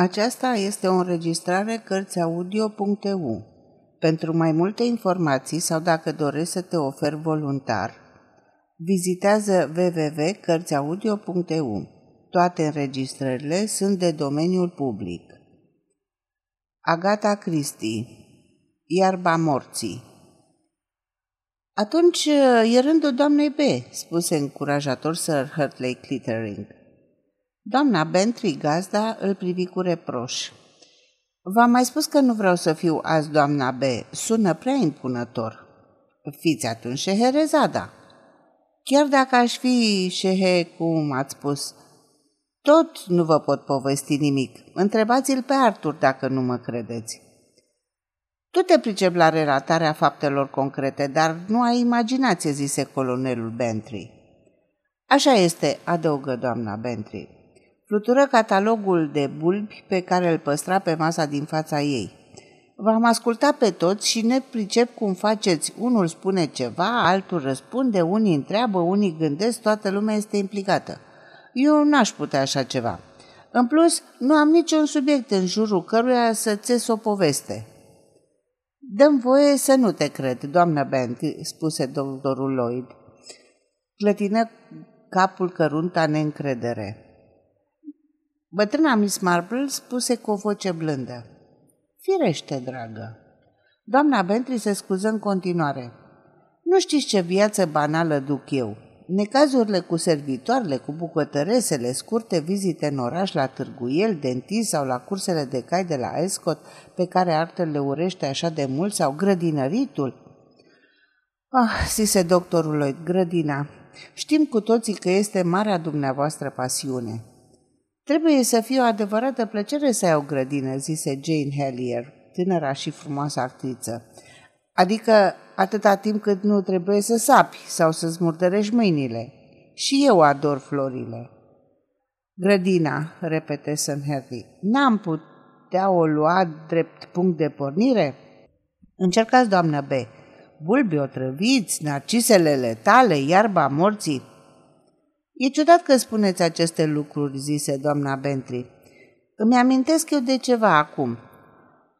Aceasta este o înregistrare Cărțiaudio.eu. Pentru mai multe informații sau dacă dorești să te oferi voluntar, vizitează www.cărțiaudio.eu. Toate înregistrările sunt de domeniul public. Agata Christie Iarba morții Atunci e rândul doamnei B, spuse încurajator Sir Hartley Clittering. Doamna Bentry, gazda, îl privi cu reproș. V-am mai spus că nu vreau să fiu azi doamna B. Sună prea impunător. Fiți atunci Șeherezada. Chiar dacă aș fi Șehe, cum ați spus, tot nu vă pot povesti nimic. Întrebați-l pe Artur dacă nu mă credeți. Tu te pricep la relatarea faptelor concrete, dar nu ai imaginație, zise colonelul Bentry. Așa este, adăugă doamna Bentry. Flutură catalogul de bulbi pe care îl păstra pe masa din fața ei. V-am ascultat pe toți și ne pricep cum faceți. Unul spune ceva, altul răspunde, unii întreabă, unii gândesc, toată lumea este implicată. Eu n-aș putea așa ceva. În plus, nu am niciun subiect în jurul căruia să ți o poveste. Dăm voie să nu te cred, doamna Bent, spuse doctorul Lloyd. Clătină capul cărunta neîncredere. Bătrâna Miss Marple spuse cu o voce blândă. Firește, dragă. Doamna Bentley se scuză în continuare. Nu știți ce viață banală duc eu. Necazurile cu servitoarele, cu bucătăresele, scurte vizite în oraș la târguiel, dentist sau la cursele de cai de la Escot, pe care Arthur le urește așa de mult, sau grădinăritul. Ah, zise doctorul Lloyd, grădina. Știm cu toții că este marea dumneavoastră pasiune. Trebuie să fie o adevărată plăcere să ai o grădină, zise Jane Hellier, tânăra și frumoasă actriță. Adică atâta timp cât nu trebuie să sapi sau să-ți murdărești mâinile. Și eu ador florile. Grădina, repete St. Henry, n-am putea o lua drept punct de pornire? Încercați, doamnă B. Bulbi otrăviți, narcisele letale, iarba morții, E ciudat că spuneți aceste lucruri, zise doamna Bentley. Îmi amintesc eu de ceva acum.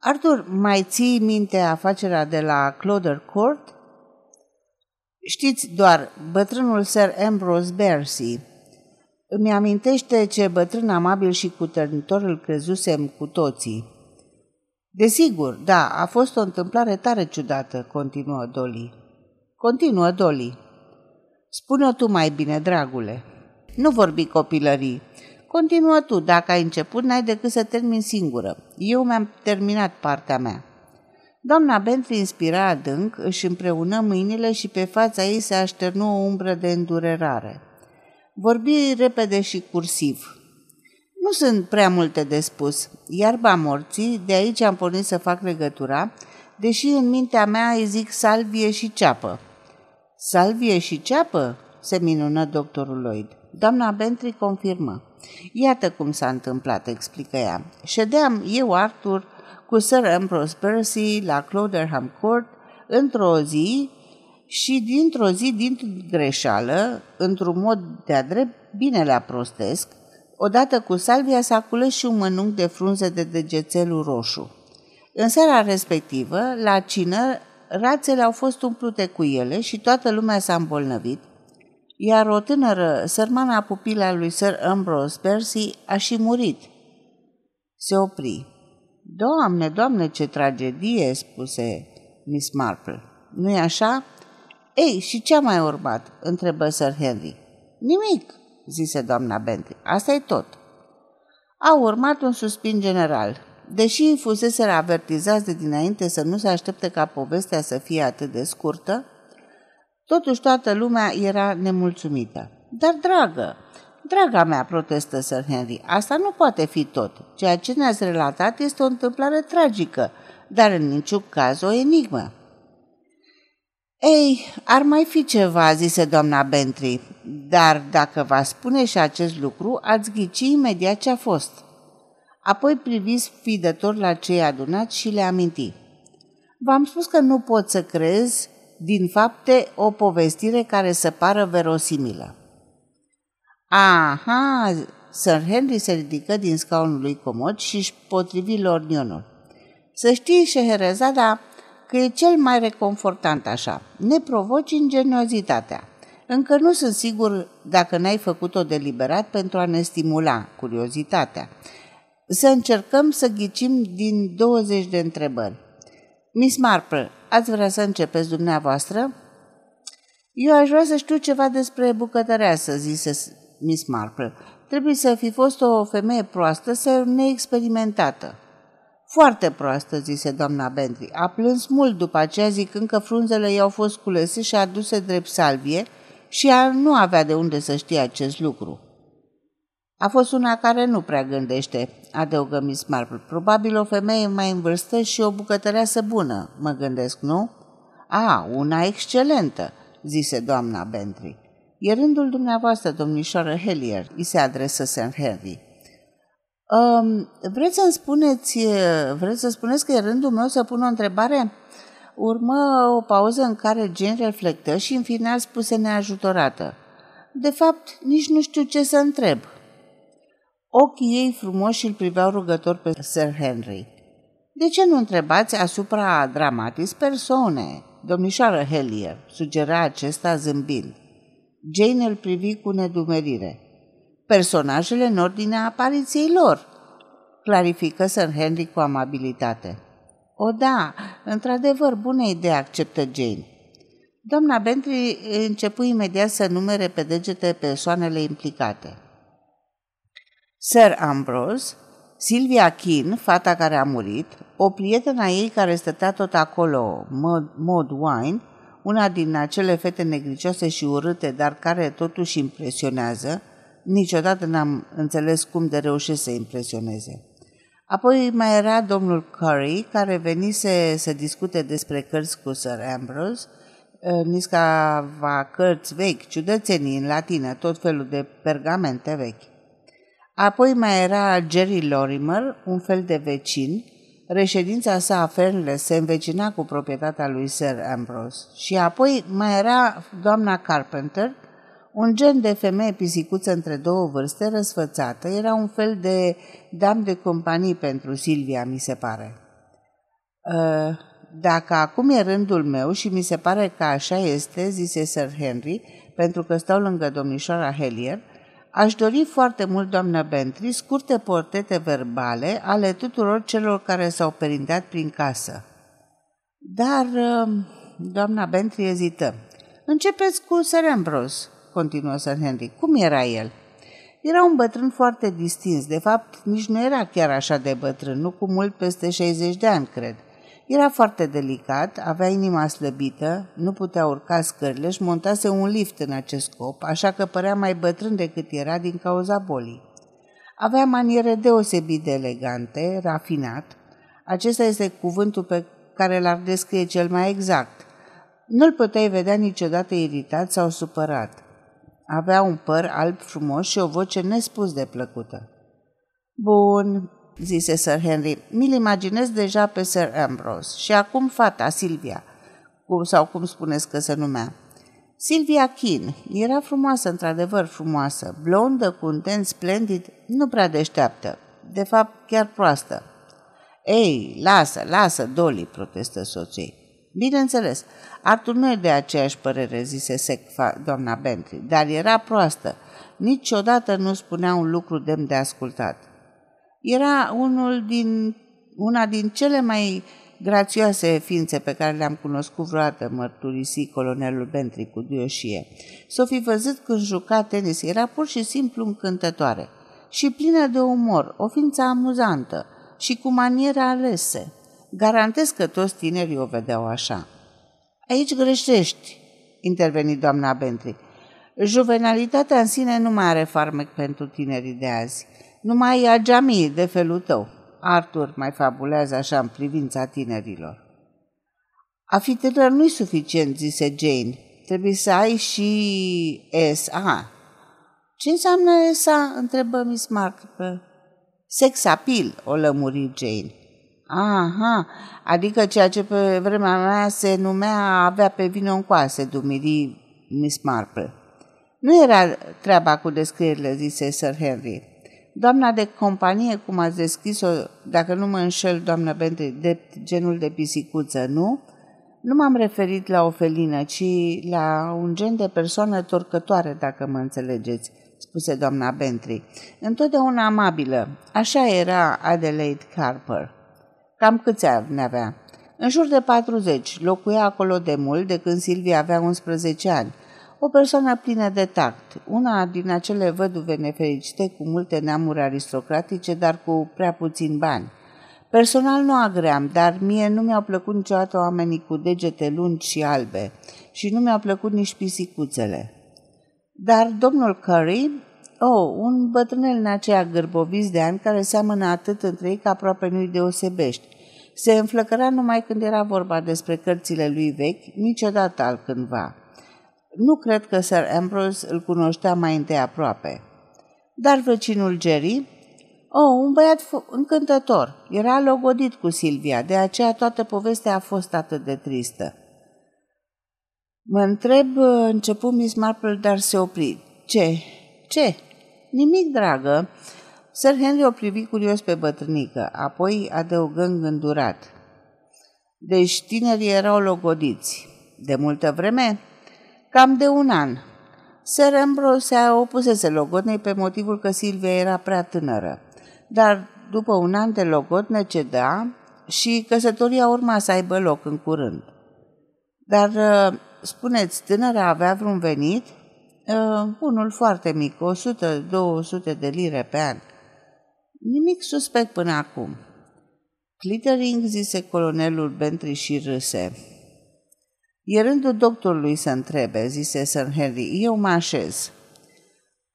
Arthur, mai ții minte afacerea de la Cloder Court? Știți doar, bătrânul Sir Ambrose Bercy. Îmi amintește ce bătrân amabil și cutărnitor îl crezusem cu toții. Desigur, da, a fost o întâmplare tare ciudată, continuă Dolly. Continuă Dolly. Spune-o tu mai bine, dragule. Nu vorbi copilării. Continuă tu, dacă ai început, n-ai decât să termin singură. Eu mi-am terminat partea mea. Doamna Bentley inspira adânc, își împreună mâinile și pe fața ei se așternu o umbră de îndurerare. Vorbi repede și cursiv. Nu sunt prea multe de spus. Iarba morții, de aici am pornit să fac legătura, deși în mintea mea îi zic salvie și ceapă. Salvie și ceapă? se minună doctorul Lloyd. Doamna Bentry confirmă. Iată cum s-a întâmplat, explică ea. Ședeam eu, Arthur, cu Sir Ambrose Percy la Cloderham Court într-o zi și dintr-o zi, dintr-o greșeală, într-un mod de-a drept, bine la prostesc, odată cu salvia s-a cules și un mănunc de frunze de degețelul roșu. În seara respectivă, la cină, rațele au fost umplute cu ele și toată lumea s-a îmbolnăvit, iar o tânără, sărmana pupila lui Sir Ambrose Percy, a și murit. Se opri. Doamne, doamne, ce tragedie, spuse Miss Marple. Nu-i așa? Ei, și ce a mai urmat? întrebă Sir Henry. Nimic, zise doamna Bentley. Asta e tot. A urmat un suspin general. Deși fusese avertizați de dinainte să nu se aștepte ca povestea să fie atât de scurtă, Totuși toată lumea era nemulțumită. Dar, dragă, draga mea, protestă Sir Henry, asta nu poate fi tot. Ceea ce ne-ați relatat este o întâmplare tragică, dar în niciun caz o enigmă. Ei, ar mai fi ceva, zise doamna Bentry, dar dacă va spune și acest lucru, ați ghici imediat ce a fost. Apoi priviți fidător la cei adunați și le aminti. V-am spus că nu pot să crezi din fapte o povestire care să pară verosimilă. Aha, Sir Henry se ridică din scaunul lui comod și își potrivi lornionul. Să știi, Șeherezada, că e cel mai reconfortant așa. Ne provoci ingeniozitatea. Încă nu sunt sigur dacă n-ai făcut-o deliberat pentru a ne stimula curiozitatea. Să încercăm să ghicim din 20 de întrebări. Miss Marple, ați vrea să începeți dumneavoastră? Eu aș vrea să știu ceva despre bucătăreasă, zise Miss Marple. Trebuie să fi fost o femeie proastă sau neexperimentată. Foarte proastă, zise doamna Bentley. A plâns mult după aceea zicând că frunzele i-au fost culese și aduse drept salvie și ea nu avea de unde să știe acest lucru. A fost una care nu prea gândește, adăugă Miss Marple. Probabil o femeie mai în vârstă și o bucătăreasă bună, mă gândesc, nu? A, una excelentă, zise doamna Bentley. E rândul dumneavoastră, domnișoară Hellier, îi se adresă Sir Henry. Um, vreți să-mi spuneți, vreți să spuneți că e rândul meu să pun o întrebare? Urmă o pauză în care Jane reflectă și în final spuse neajutorată. De fapt, nici nu știu ce să întreb. Ochii ei frumoși îl priveau rugător pe Sir Henry. De ce nu întrebați asupra dramatis persoane? Domnișoară Hellier, sugera acesta zâmbind. Jane îl privi cu nedumerire. Personajele în ordinea apariției lor, clarifică Sir Henry cu amabilitate. O, da, într-adevăr, bună idee, acceptă Jane. Doamna Bentley începu imediat să numere pe degete persoanele implicate. Sir Ambrose, Sylvia Keane, fata care a murit, o prietena ei care stătea tot acolo, Maud Wine, una din acele fete negricioase și urâte, dar care totuși impresionează, niciodată n-am înțeles cum de reușesc să impresioneze. Apoi mai era domnul Curry, care venise să discute despre cărți cu Sir Ambrose, niscava cărți vechi, ciudățenii în latină, tot felul de pergamente vechi. Apoi mai era Jerry Lorimer, un fel de vecin, reședința sa a Fernle se învecina cu proprietatea lui Sir Ambrose. Și apoi mai era doamna Carpenter, un gen de femeie pisicuță între două vârste, răsfățată, era un fel de dam de companie pentru Silvia, mi se pare. Ă, dacă acum e rândul meu și mi se pare că așa este, zise Sir Henry, pentru că stau lângă domnișoara Hellier, aș dori foarte mult, doamnă Bentley, scurte portete verbale ale tuturor celor care s-au perindat prin casă. Dar, ă, doamna Bentley ezită. Începeți cu Sir Ambrose continuă Sir Henry. Cum era el? Era un bătrân foarte distins, de fapt nici nu era chiar așa de bătrân, nu cu mult peste 60 de ani, cred. Era foarte delicat, avea inima slăbită, nu putea urca scările, își montase un lift în acest scop, așa că părea mai bătrân decât era din cauza bolii. Avea maniere deosebit de elegante, rafinat. Acesta este cuvântul pe care l-ar descrie cel mai exact. Nu-l puteai vedea niciodată iritat sau supărat. Avea un păr alb frumos și o voce nespus de plăcută. Bun, zise Sir Henry, mi-l imaginez deja pe Sir Ambrose. Și acum fata, Silvia, cum, sau cum spuneți că se numea. Silvia Keane era frumoasă, într-adevăr frumoasă, blondă, cu un ten splendid, nu prea deșteaptă, de fapt chiar proastă. Ei, lasă, lasă, Dolly, protestă soții. Bineînțeles, Artur nu e de aceeași părere, zise sec doamna Bentley, dar era proastă. Niciodată nu spunea un lucru demn de ascultat. Era unul din, una din cele mai grațioase ființe pe care le-am cunoscut vreodată, mărturisi colonelul Bentley cu duioșie. S-o fi văzut când juca tenis, era pur și simplu încântătoare și plină de umor, o ființă amuzantă și cu maniere alese. Garantez că toți tinerii o vedeau așa. Aici greșești, interveni doamna Bentley. Juvenalitatea în sine nu mai are farmec pentru tinerii de azi. Nu mai e ageamii de felul tău. Arthur mai fabulează așa în privința tinerilor. A fi tânăr nu-i suficient, zise Jane. Trebuie să ai și SA. Ce înseamnă SA? întrebă Miss Marple. Sex appeal, o lămuri Jane. Aha, adică ceea ce pe vremea mea se numea avea pe vino în coase, dumiri Miss Marple. Nu era treaba cu descrierile, zise Sir Henry. Doamna de companie, cum ați descris-o, dacă nu mă înșel, doamnă Bentley, de genul de pisicuță, nu? Nu m-am referit la o felină, ci la un gen de persoană torcătoare, dacă mă înțelegeți, spuse doamna Bentley. Întotdeauna amabilă. Așa era Adelaide Carper. Cam câți ani avea? În jur de 40, locuia acolo de mult, de când Silvia avea 11 ani. O persoană plină de tact, una din acele văduve nefericite cu multe neamuri aristocratice, dar cu prea puțin bani. Personal nu agream, dar mie nu mi-au plăcut niciodată oamenii cu degete lungi și albe și nu mi-au plăcut nici pisicuțele. Dar domnul Curry, oh, un bătrânel în aceea gârboviți de ani care seamănă atât între ei că aproape nu-i deosebești. Se înflăcăra numai când era vorba despre cărțile lui vechi, niciodată altcândva. Nu cred că Sir Ambrose îl cunoștea mai îndeaproape. Dar vecinul Jerry, Oh, un băiat încântător. Era logodit cu Silvia, de aceea toată povestea a fost atât de tristă. Mă întreb, început Miss Marple, dar se opri. Ce? Ce? Nimic, dragă. Sir Henry o privi curios pe bătrânică, apoi adăugă îngândurat. Deci tinerii erau logodiți. De multă vreme? Cam de un an. Sir Ambrose se opusese logodnei pe motivul că Silvia era prea tânără dar după un an de logodnă ceda și căsătoria urma să aibă loc în curând. Dar, uh, spuneți, tânăra avea vreun venit? Uh, unul foarte mic, 100-200 de lire pe an. Nimic suspect până acum. Clittering, zise colonelul Bentry și râse. E rândul doctorului să întrebe, zise Sir Henry. Eu mă așez.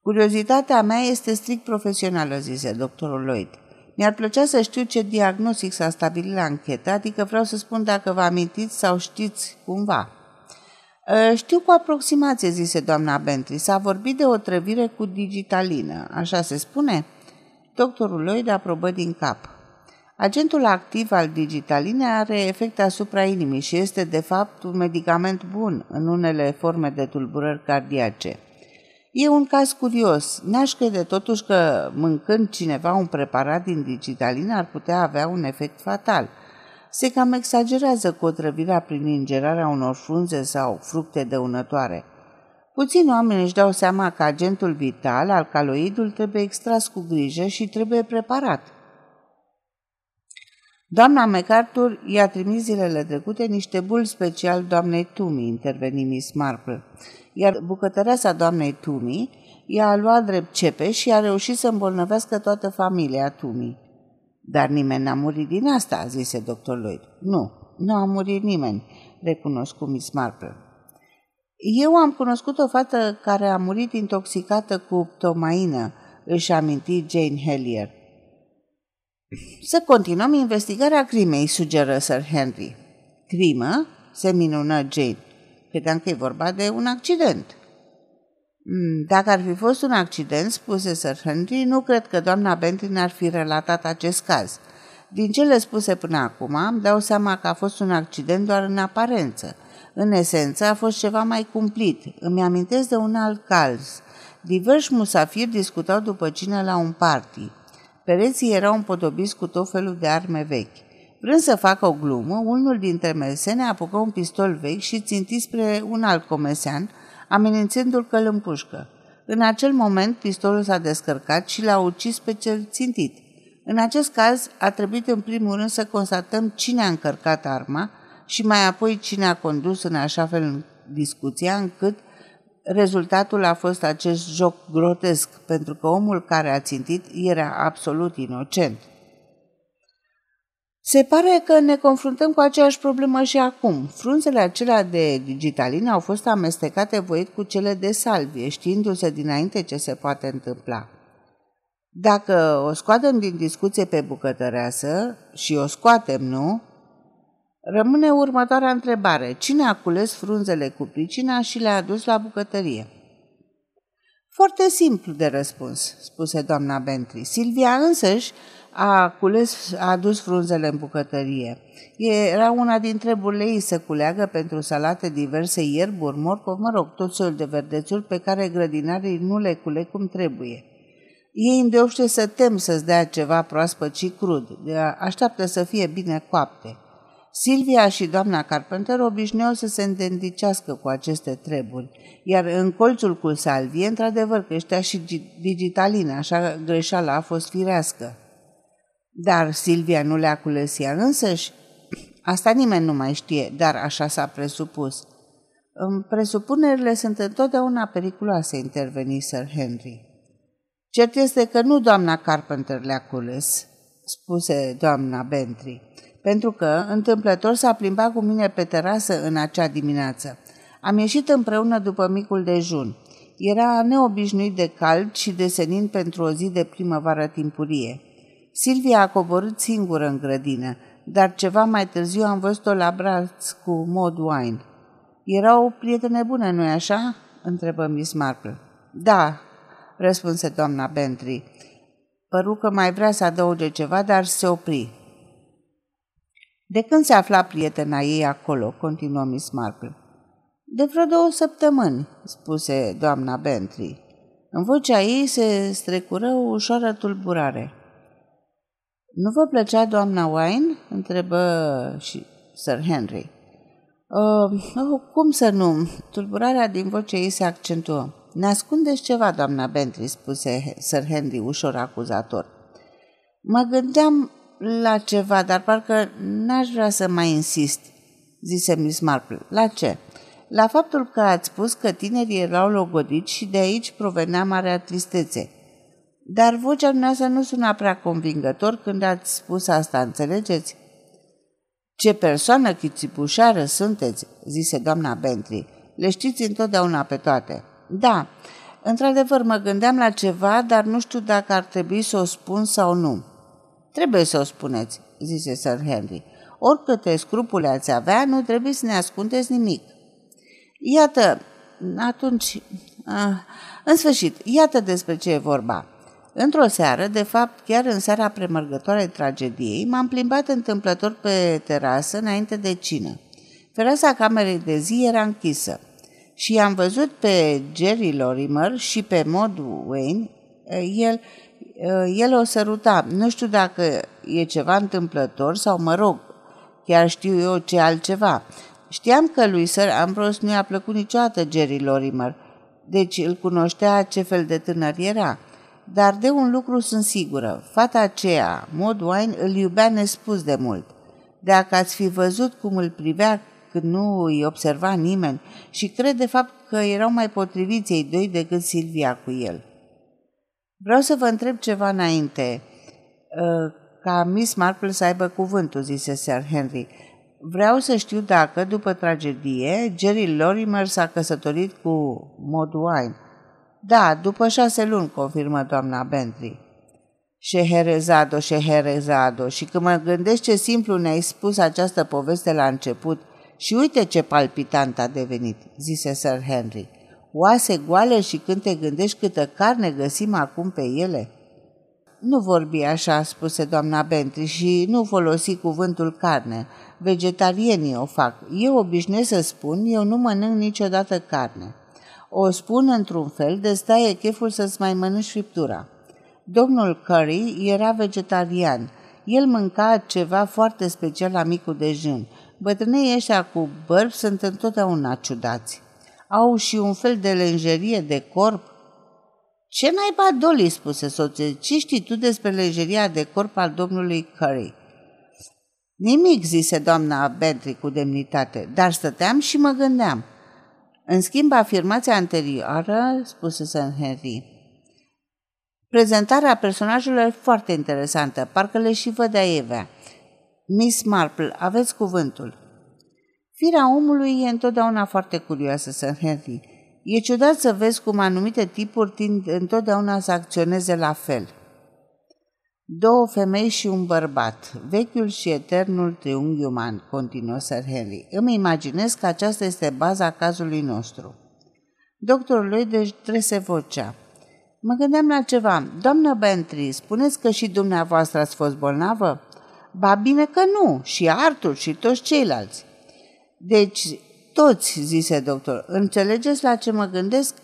Curiozitatea mea este strict profesională, zise doctorul Lloyd. Mi-ar plăcea să știu ce diagnostic s-a stabilit la anchetă, adică vreau să spun dacă vă amintiți sau știți cumva. Ă, știu cu aproximație, zise doamna Bentley. S-a vorbit de o trăvire cu digitalină, așa se spune? Doctorul Lloyd aprobă din cap. Agentul activ al digitalinei are efect asupra inimii și este, de fapt, un medicament bun în unele forme de tulburări cardiace. E un caz curios. N-aș crede totuși că mâncând cineva un preparat din digitalină ar putea avea un efect fatal. Se cam exagerează cu otrăvirea prin ingerarea unor frunze sau fructe dăunătoare. Puțini oameni își dau seama că agentul vital, alcaloidul, trebuie extras cu grijă și trebuie preparat. Doamna MacArthur i-a trimis zilele trecute niște buli special doamnei Tumi, interveni Miss Marple iar bucătăreasa doamnei Tumi i-a luat drept cepe și a reușit să îmbolnăvească toată familia Tumi. Dar nimeni n-a murit din asta, zise doctor Lloyd. Nu, nu a murit nimeni, recunosc cu Miss Marple. Eu am cunoscut o fată care a murit intoxicată cu ptomaină, își aminti Jane Hellier. Să continuăm investigarea crimei, sugeră Sir Henry. Crimă? se minună Jane. Credeam că e vorba de un accident. Mm, dacă ar fi fost un accident, spuse Sir Henry, nu cred că doamna Bentley ne-ar fi relatat acest caz. Din cele spuse până acum, îmi dau seama că a fost un accident doar în aparență. În esență, a fost ceva mai cumplit. Îmi amintesc de un alt caz. Diversi musafiri discutau după cine la un party. Pereții erau împodobiți cu tot felul de arme vechi. Vrând să facă o glumă, unul dintre mesene apucă un pistol vechi și ținti spre un alt comesean, amenințându-l că îl împușcă. În acel moment, pistolul s-a descărcat și l-a ucis pe cel țintit. În acest caz, a trebuit în primul rând să constatăm cine a încărcat arma și mai apoi cine a condus în așa fel discuția încât rezultatul a fost acest joc grotesc, pentru că omul care a țintit era absolut inocent. Se pare că ne confruntăm cu aceeași problemă și acum. Frunzele acelea de digitalină au fost amestecate voit cu cele de salvie, știindu-se dinainte ce se poate întâmpla. Dacă o scoatem din discuție pe bucătăreasă și o scoatem, nu? Rămâne următoarea întrebare. Cine a cules frunzele cu pricina și le-a adus la bucătărie? Foarte simplu de răspuns, spuse doamna Bentley. Silvia însăși a cules, a adus frunzele în bucătărie. Era una din treburile ei să culeagă pentru salate diverse ierburi, morcov, mă rog, tot soiul de verdețuri pe care grădinarii nu le culeg cum trebuie. Ei îndeopște să tem să-ți dea ceva proaspăt și crud, așteaptă să fie bine coapte. Silvia și doamna Carpenter obișnuiau să se îndendicească cu aceste treburi, iar în colțul cu salvie, într-adevăr, creștea și digitalină, așa greșeala a fost firească. Dar Silvia nu le-a cules ea însăși? Asta nimeni nu mai știe, dar așa s-a presupus. Presupunerile sunt întotdeauna periculoase, interveni Sir Henry. Cert este că nu doamna Carpenter le-a cules, spuse doamna Bentry, pentru că întâmplător s-a plimbat cu mine pe terasă în acea dimineață. Am ieșit împreună după micul dejun. Era neobișnuit de cald și de senin pentru o zi de primăvară timpurie. Silvia a coborât singură în grădină, dar ceva mai târziu am văzut-o la braț cu Maud Wine. Era o prietenă bună, nu-i așa?" întrebă Miss Marple. Da," răspunse doamna Bentry. Păru că mai vrea să adăuge ceva, dar se opri. De când se afla prietena ei acolo, continuă Miss Marple. De vreo două săptămâni, spuse doamna Bentry. În vocea ei se strecură o ușoară tulburare. Nu vă plăcea doamna Wine?" întrebă și Sir Henry. Uh, oh, cum să nu? Tulburarea din vocea ei se accentuă. Ne ascundeți ceva, doamna Bentley, spuse Sir Henry ușor acuzator. Mă gândeam la ceva, dar parcă n-aș vrea să mai insist, zise Miss Marple. La ce? La faptul că ați spus că tinerii erau logodiți și de aici provenea marea tristețe. Dar vocea noastră nu suna prea convingător când ați spus asta, înțelegeți? Ce persoană chițipușară sunteți, zise doamna Bentley. Le știți întotdeauna pe toate. Da, într-adevăr mă gândeam la ceva, dar nu știu dacă ar trebui să o spun sau nu. Trebuie să o spuneți, zise Sir Henry. Oricâte scrupule ați avea, nu trebuie să ne ascundeți nimic. Iată, atunci, ah, în sfârșit, iată despre ce e vorba. Într-o seară, de fapt chiar în seara premărgătoare tragediei, m-am plimbat întâmplător pe terasă înainte de cină. Fereastra camerei de zi era închisă și am văzut pe Jerry Lorimer și pe Maud Wayne, el, el o săruta. Nu știu dacă e ceva întâmplător sau mă rog, chiar știu eu ce altceva. Știam că lui Sir Ambrose nu i-a plăcut niciodată Jerry Lorimer, deci îl cunoștea ce fel de tânăr era. Dar de un lucru sunt sigură, fata aceea, Maud Wine, îl iubea nespus de mult. Dacă ați fi văzut cum îl privea când nu îi observa nimeni și cred de fapt că erau mai potriviți ei doi decât Silvia cu el. Vreau să vă întreb ceva înainte, ă, ca Miss Marple să aibă cuvântul, zise Sir Henry. Vreau să știu dacă, după tragedie, Jerry Lorimer s-a căsătorit cu Maud Wine. Da, după șase luni, confirmă doamna Bentley. Șeherezado, Șeherezado, și când mă gândesc ce simplu ne-ai spus această poveste la început – și uite ce palpitant a devenit, zise Sir Henry. Oase goale și când te gândești câtă carne găsim acum pe ele? Nu vorbi așa, spuse doamna Bentry, și nu folosi cuvântul carne. Vegetarienii o fac. Eu obișnuiesc să spun, eu nu mănânc niciodată carne. O spun într-un fel de stai cheful să-ți mai mănânci friptura. Domnul Curry era vegetarian. El mânca ceva foarte special la micul dejun – Bătrânii ăștia cu bărbi sunt întotdeauna ciudați. Au și un fel de lenjerie de corp. Ce naiba, Dolly, spuse soție, ce știi tu despre lenjeria de corp al domnului Curry? Nimic, zise doamna Bentley cu demnitate, dar stăteam și mă gândeam. În schimb, afirmația anterioară, spuse Sir Henry, prezentarea personajelor e foarte interesantă, parcă le și văd de Evea. Miss Marple, aveți cuvântul. Firea omului e întotdeauna foarte curioasă, Sir Henry. E ciudat să vezi cum anumite tipuri tind întotdeauna să acționeze la fel. Două femei și un bărbat, vechiul și eternul triunghi uman, continuă Sir Henry. Îmi imaginez că aceasta este baza cazului nostru. Doctorul lui deci trese vocea. Mă gândeam la ceva. Doamnă Bentry, spuneți că și dumneavoastră ați fost bolnavă? Ba bine că nu, și Artur și toți ceilalți. Deci, toți, zise doctor, înțelegeți la ce mă gândesc?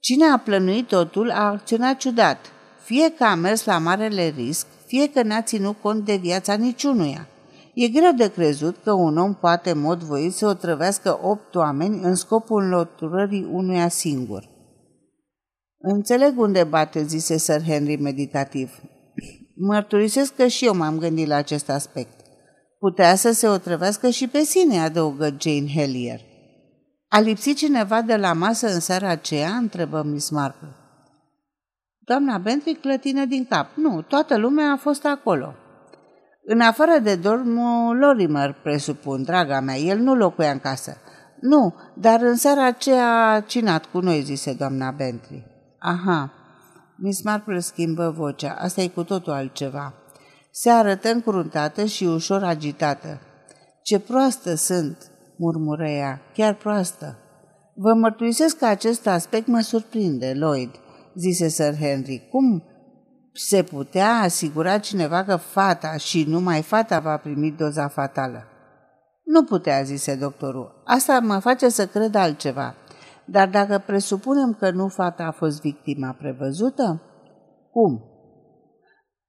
Cine a plănuit totul a acționat ciudat. fie că a mers la marele risc, fie că n-a ținut cont de viața niciunuia. E greu de crezut că un om poate în mod voit să otrăvească opt oameni în scopul înlăturării unuia singur. Înțeleg unde bate, zise Sir Henry meditativ. Mărturisesc că și eu m-am gândit la acest aspect. Putea să se otrăvească și pe sine, adăugă Jane Hellier. A lipsit cineva de la masă în seara aceea? întrebă Miss Marple. Doamna Bentley clătină din cap. Nu, toată lumea a fost acolo. În afară de domnul Lorimer, presupun, draga mea, el nu locuia în casă. Nu, dar în seara aceea a cinat cu noi, zise doamna Bentley. Aha, Miss Marple schimbă vocea, asta e cu totul altceva. Se arătă încruntată și ușor agitată. Ce proastă sunt, murmură ea, chiar proastă. Vă mărturisesc că acest aspect mă surprinde, Lloyd, zise Sir Henry. Cum se putea asigura cineva că fata și numai fata va primi doza fatală? Nu putea, zise doctorul. Asta mă face să cred altceva. Dar dacă presupunem că nu fata a fost victima prevăzută, cum?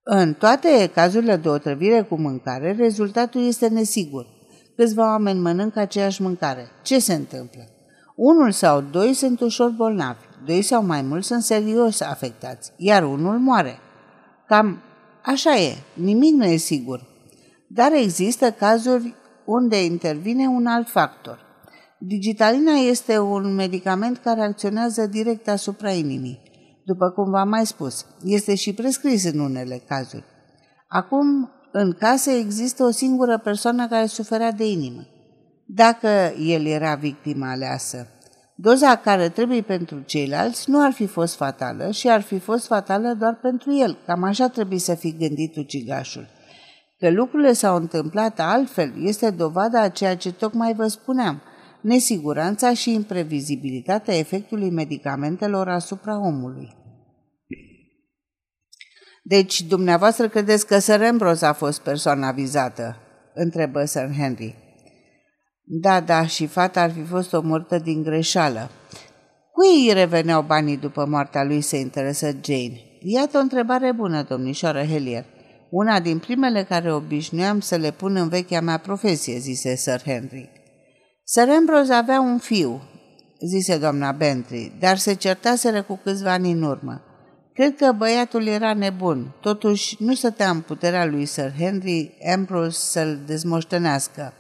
În toate cazurile de otrăvire cu mâncare, rezultatul este nesigur. Câțiva oameni mănâncă aceeași mâncare. Ce se întâmplă? Unul sau doi sunt ușor bolnavi, doi sau mai mulți sunt serios afectați, iar unul moare. Cam așa e, nimic nu e sigur. Dar există cazuri unde intervine un alt factor. Digitalina este un medicament care acționează direct asupra inimii. După cum v-am mai spus, este și prescris în unele cazuri. Acum, în casă există o singură persoană care suferea de inimă. Dacă el era victima aleasă, doza care trebuie pentru ceilalți nu ar fi fost fatală și ar fi fost fatală doar pentru el. Cam așa trebuie să fi gândit ucigașul. Că lucrurile s-au întâmplat altfel este dovada a ceea ce tocmai vă spuneam – nesiguranța și imprevizibilitatea efectului medicamentelor asupra omului. Deci, dumneavoastră credeți că Sir Ambrose a fost persoana vizată? întrebă Sir Henry. Da, da, și fata ar fi fost omorâtă din greșeală. Cui îi reveneau banii după moartea lui, se interesă Jane? Iată o întrebare bună, domnișoară Helier. Una din primele care obișnuiam să le pun în vechea mea profesie, zise Sir Henry. Sir Ambrose avea un fiu, zise doamna Bentley, dar se certaseră cu câțiva ani în urmă. Cred că băiatul era nebun, totuși nu stătea în puterea lui Sir Henry Ambrose să-l dezmoștenească.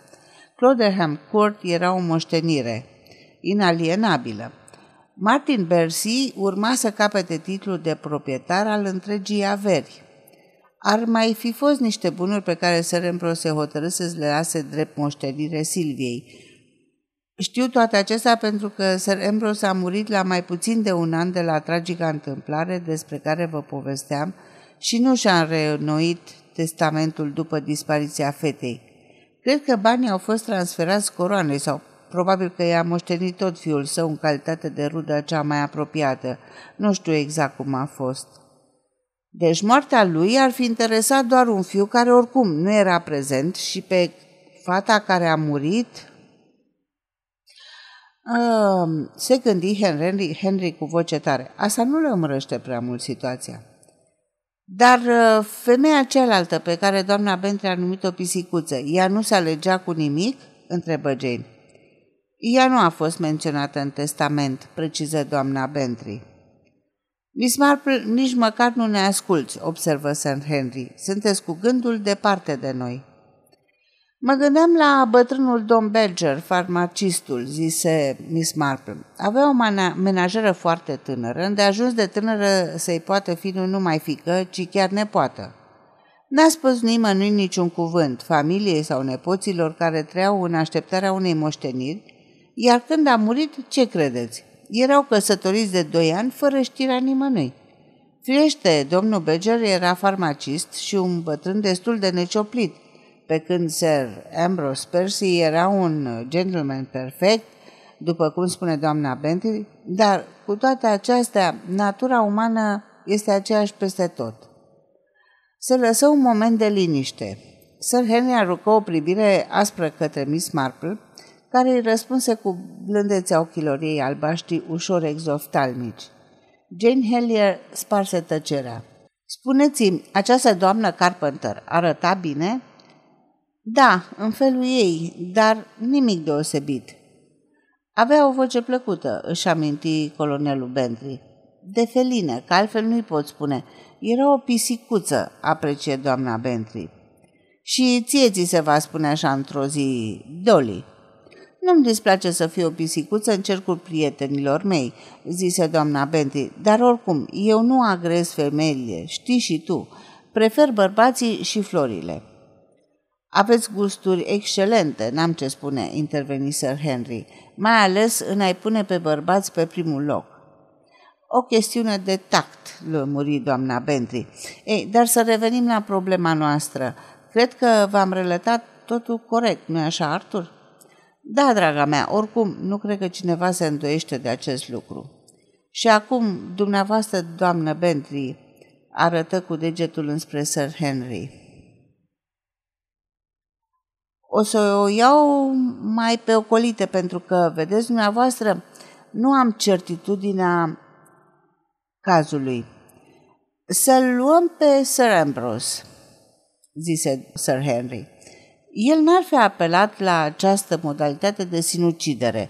Cloderham Court era o moștenire, inalienabilă. Martin Bercy urma să capete titlul de proprietar al întregii averi. Ar mai fi fost niște bunuri pe care Sir Ambrose se hotărâ să le lase drept moștenire Silviei, știu toate acestea pentru că Sir Ambrose a murit la mai puțin de un an de la tragica întâmplare despre care vă povesteam și nu și-a reînnoit testamentul după dispariția fetei. Cred că banii au fost transferați coroanei sau probabil că i-a moștenit tot fiul său în calitate de rudă cea mai apropiată. Nu știu exact cum a fost. Deci moartea lui ar fi interesat doar un fiu care oricum nu era prezent și pe fata care a murit Uh, se gândi Henry, Henry cu voce tare. Asta nu le omrăște prea mult situația. Dar uh, femeia cealaltă pe care doamna Bentley a numit-o pisicuță, ea nu se alegea cu nimic? întrebă Jane. Ea nu a fost menționată în testament, preciză doamna Bentley. Miss Marple, nici măcar nu ne asculți, observă Sir Henry. Sunteți cu gândul departe de noi. Mă gândeam la bătrânul domn Badger, farmacistul, zise Miss Marple. Avea o menajeră foarte tânără, de ajuns de tânără să-i poată fi nu numai fică, ci chiar nepoată. N-a spus nimănui niciun cuvânt, familiei sau nepoților care trăiau în așteptarea unei moșteniri, iar când a murit, ce credeți? Erau căsătoriți de doi ani fără știrea nimănui. Firește, domnul Badger era farmacist și un bătrân destul de necioplit, pe când Sir Ambrose Percy era un gentleman perfect, după cum spune doamna Bentley, dar cu toate acestea, natura umană este aceeași peste tot. Se lăsă un moment de liniște. Sir Henry aruncă o privire aspră către Miss Marple, care îi răspunse cu blândețea ochilor ei albaștri ușor exoftalmici. Jane Hellier sparse tăcerea. Spuneți-mi, această doamnă Carpenter arăta bine? Da, în felul ei, dar nimic deosebit. Avea o voce plăcută, își aminti colonelul Bentley. De felină, că altfel nu-i pot spune. Era o pisicuță, aprecie doamna Bentley. Și ție ți se va spune așa într-o zi, Dolly. Nu-mi displace să fiu o pisicuță în cercul prietenilor mei, zise doamna Bentley, dar oricum, eu nu agrez femeile, știi și tu. Prefer bărbații și florile. Aveți gusturi excelente, n-am ce spune, interveni Sir Henry, mai ales în a-i pune pe bărbați pe primul loc. O chestiune de tact, lămuri doamna Bentley. Ei, dar să revenim la problema noastră. Cred că v-am relatat totul corect, nu-i așa, Arthur? Da, draga mea, oricum, nu cred că cineva se îndoiește de acest lucru. Și acum, dumneavoastră, doamnă Bentley, arătă cu degetul înspre Sir Henry. O să o iau mai pe ocolite, pentru că, vedeți dumneavoastră, nu am certitudinea cazului. Să-l luăm pe Sir Ambrose, zise Sir Henry. El n-ar fi apelat la această modalitate de sinucidere.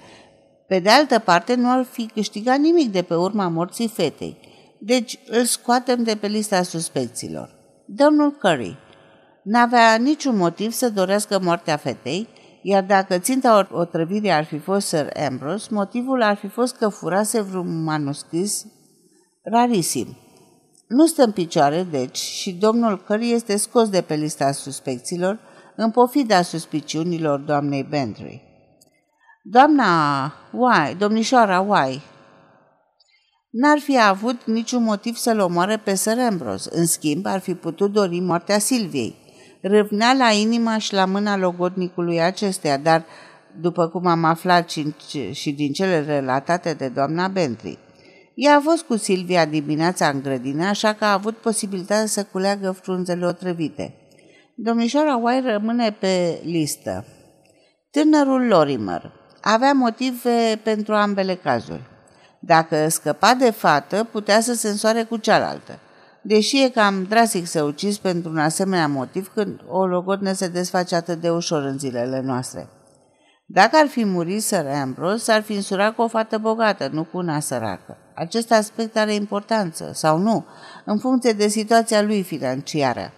Pe de altă parte, nu ar fi câștigat nimic de pe urma morții fetei. Deci îl scoatem de pe lista suspecților. Domnul Curry n-avea niciun motiv să dorească moartea fetei, iar dacă ținta otrăvirii ar fi fost Sir Ambrose, motivul ar fi fost că furase vreun manuscris rarisim. Nu stă în picioare, deci, și domnul Curry este scos de pe lista suspecților, în pofida suspiciunilor doamnei Bentry. Doamna Why, domnișoara Why, n-ar fi avut niciun motiv să-l omoare pe Sir Ambrose. În schimb, ar fi putut dori moartea Silviei. Râvnea la inima și la mâna logodnicului acesteia, dar, după cum am aflat și din cele relatate de doamna Bentry, ea a fost cu Silvia dimineața în grădină, așa că a avut posibilitatea să culeagă frunzele otrăvite. Domnișoara White rămâne pe listă. Tânărul Lorimer avea motive pentru ambele cazuri. Dacă scăpa de fată, putea să se însoare cu cealaltă. Deși e cam drastic să ucizi pentru un asemenea motiv când o logodnă se desface atât de ușor în zilele noastre. Dacă ar fi murit Sir Ambrose, s-ar fi însurat cu o fată bogată, nu cu una săracă. Acest aspect are importanță, sau nu, în funcție de situația lui financiară.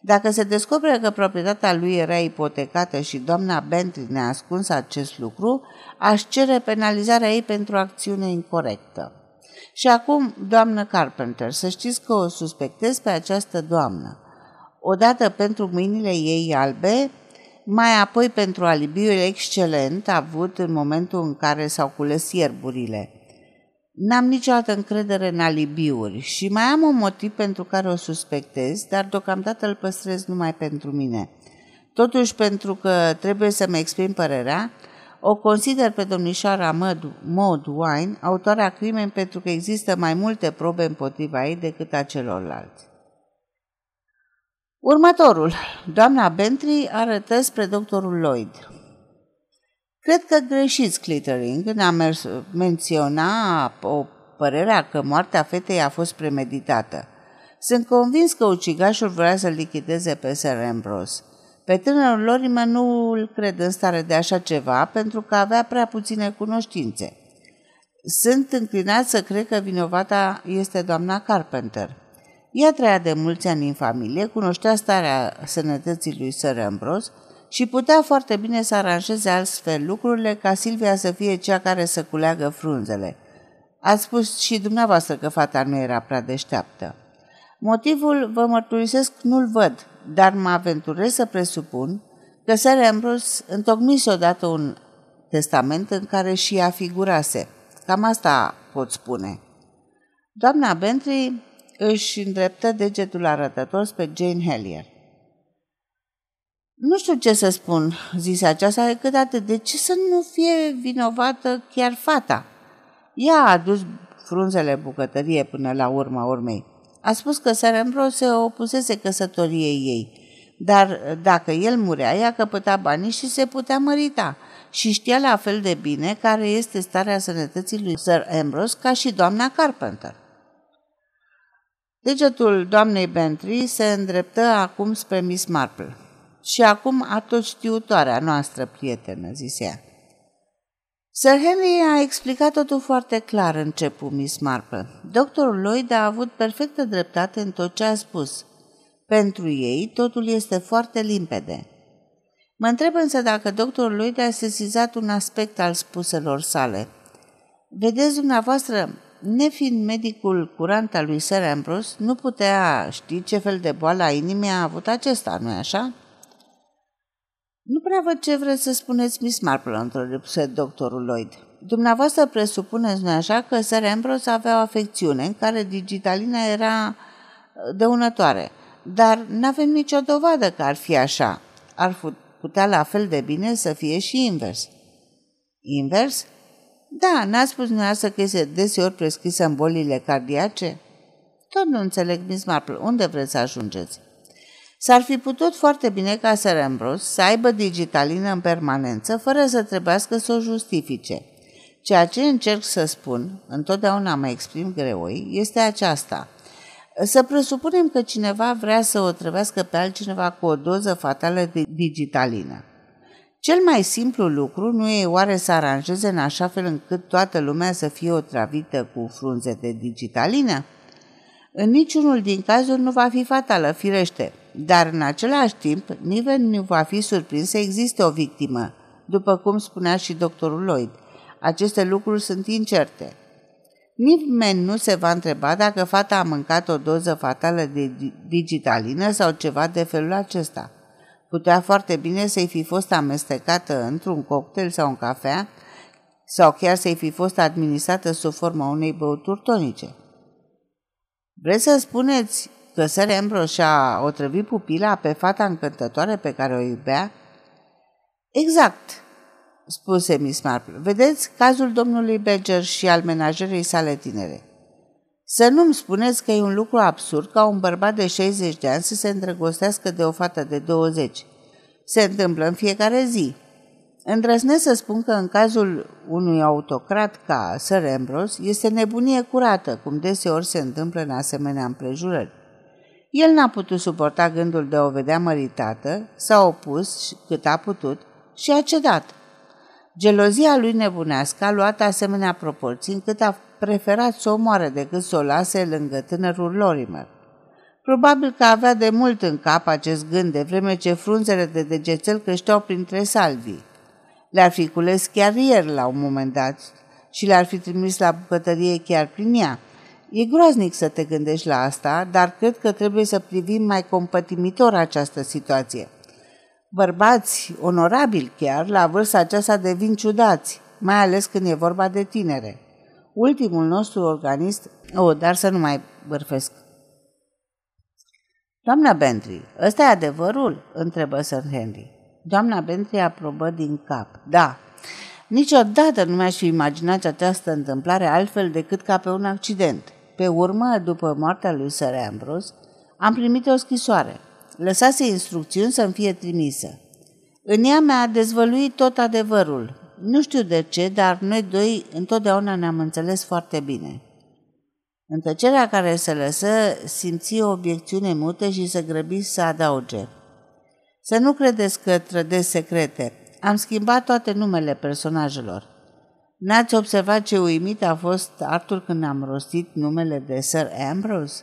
Dacă se descoperă că proprietatea lui era ipotecată și doamna Bentley ne-a ascuns acest lucru, aș cere penalizarea ei pentru acțiune incorrectă. Și acum, doamnă Carpenter, să știți că o suspectez pe această doamnă. Odată pentru mâinile ei albe, mai apoi pentru alibiul excelent avut în momentul în care s-au cules ierburile. N-am niciodată încredere în alibiuri și mai am un motiv pentru care o suspectez, dar deocamdată îl păstrez numai pentru mine. Totuși, pentru că trebuie să-mi exprim părerea, o consider pe domnișoara Maud Wine autoarea crimei pentru că există mai multe probe împotriva ei decât a celorlalți. Următorul. Doamna Bentry arătă spre doctorul Lloyd. Cred că greșiți, Clittering, în a menționa o părerea că moartea fetei a fost premeditată. Sunt convins că ucigașul vrea să-l lichideze pe Sir Ambrose. Pe tânărul Lorima nu îl cred în stare de așa ceva pentru că avea prea puține cunoștințe. Sunt înclinat să cred că vinovata este doamna Carpenter. Ea trăia de mulți ani în familie, cunoștea starea sănătății lui Sir Ambrose și putea foarte bine să aranjeze altfel lucrurile ca Silvia să fie cea care să culeagă frunzele. Ați spus și dumneavoastră că fata nu era prea deșteaptă. Motivul, vă mărturisesc, nu-l văd, dar mă aventurez să presupun că Sir Ambrose întocmise odată un testament în care și ea figurase. Cam asta pot spune. Doamna Bentley își îndreptă degetul arătător spre Jane Hellier. Nu știu ce să spun, zise aceasta, decât atât. De ce să nu fie vinovată chiar fata? Ea a adus frunzele bucătărie până la urma urmei. A spus că Serembro se opusese căsătoriei ei, dar dacă el murea, ea căpăta banii și se putea mărita și știa la fel de bine care este starea sănătății lui Sir Ambrose ca și doamna Carpenter. Degetul doamnei Bentry se îndreptă acum spre Miss Marple. Și acum a tot știutoarea noastră prietenă, zise ea. Sir Henry a explicat totul foarte clar, începu Miss Marple. Doctorul Lloyd a avut perfectă dreptate în tot ce a spus. Pentru ei, totul este foarte limpede. Mă întreb însă dacă doctorul Lloyd a sesizat un aspect al spuselor sale. Vedeți dumneavoastră, nefiind medicul curant al lui Sir Ambrose, nu putea ști ce fel de boală a inimii a avut acesta, nu-i așa? Nu prea văd ce vreți să spuneți, Miss Marple, întrerupse doctorul Lloyd. Dumneavoastră presupuneți, nu așa, că Sir Ambrose avea o afecțiune în care digitalina era uh, dăunătoare, dar nu avem nicio dovadă că ar fi așa. Ar putea la fel de bine să fie și invers. Invers? Da, n-a spus dumneavoastră că este deseori prescrisă în bolile cardiace? Tot nu înțeleg, Miss Marple, unde vreți să ajungeți? S-ar fi putut foarte bine ca Sir Ambrose să aibă digitalină în permanență fără să trebuiască să o justifice. Ceea ce încerc să spun, întotdeauna mă exprim greoi, este aceasta. Să presupunem că cineva vrea să o trebuiască pe altcineva cu o doză fatală de digitalină. Cel mai simplu lucru nu e oare să aranjeze în așa fel încât toată lumea să fie otravită cu frunze de digitalină? În niciunul din cazuri nu va fi fatală, firește, dar în același timp nimeni nu va fi surprins să existe o victimă, după cum spunea și doctorul Lloyd. Aceste lucruri sunt incerte. Nimeni nu se va întreba dacă fata a mâncat o doză fatală de digitalină sau ceva de felul acesta. Putea foarte bine să-i fi fost amestecată într-un cocktail sau un cafea, sau chiar să-i fi fost administrată sub forma unei băuturi tonice. Vreți să spuneți că Sir Ambrose și-a otrăvit pupila pe fata încântătoare pe care o iubea? Exact, spuse Miss Marple. Vedeți cazul domnului Badger și al menajerei sale tinere. Să nu-mi spuneți că e un lucru absurd ca un bărbat de 60 de ani să se îndrăgostească de o fată de 20. Se întâmplă în fiecare zi. Îndrăznesc să spun că în cazul unui autocrat ca Sir Ambrose este nebunie curată, cum deseori se întâmplă în asemenea împrejurări. El n-a putut suporta gândul de a o vedea măritată, s-a opus cât a putut și a cedat. Gelozia lui nebunească a luat asemenea proporții încât a preferat să o moară decât să o lase lângă tânărul Lorimer. Probabil că avea de mult în cap acest gând, de vreme ce frunzele de degețel creșteau printre salvii. Le-ar fi cules chiar ieri la un moment dat și le-ar fi trimis la bucătărie chiar prin ea. E groaznic să te gândești la asta, dar cred că trebuie să privim mai compătimitor această situație. Bărbați, onorabili chiar, la vârsta aceasta devin ciudați, mai ales când e vorba de tinere. Ultimul nostru organist... O, oh, dar să nu mai bărfesc. Doamna Bentley, ăsta e adevărul? întrebă Sir Henry. Doamna Bentley aprobă din cap. Da, niciodată nu mi-aș fi imaginat această întâmplare altfel decât ca pe un accident. Pe urmă, după moartea lui Sir Ambrose, am primit o scrisoare. Lăsase instrucțiuni să-mi fie trimisă. În ea mi-a dezvăluit tot adevărul. Nu știu de ce, dar noi doi întotdeauna ne-am înțeles foarte bine. În tăcerea care se lăsă, simți o obiecțiune mută și se grăbi să adauge. Să nu credeți că trădesc secrete. Am schimbat toate numele personajelor. N-ați observat ce uimit a fost Arthur când am rostit numele de Sir Ambrose?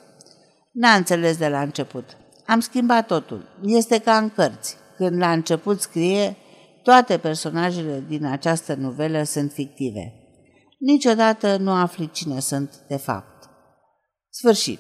N-a înțeles de la început. Am schimbat totul. Este ca în cărți. Când la început scrie, toate personajele din această novelă sunt fictive. Niciodată nu afli cine sunt de fapt. Sfârșit.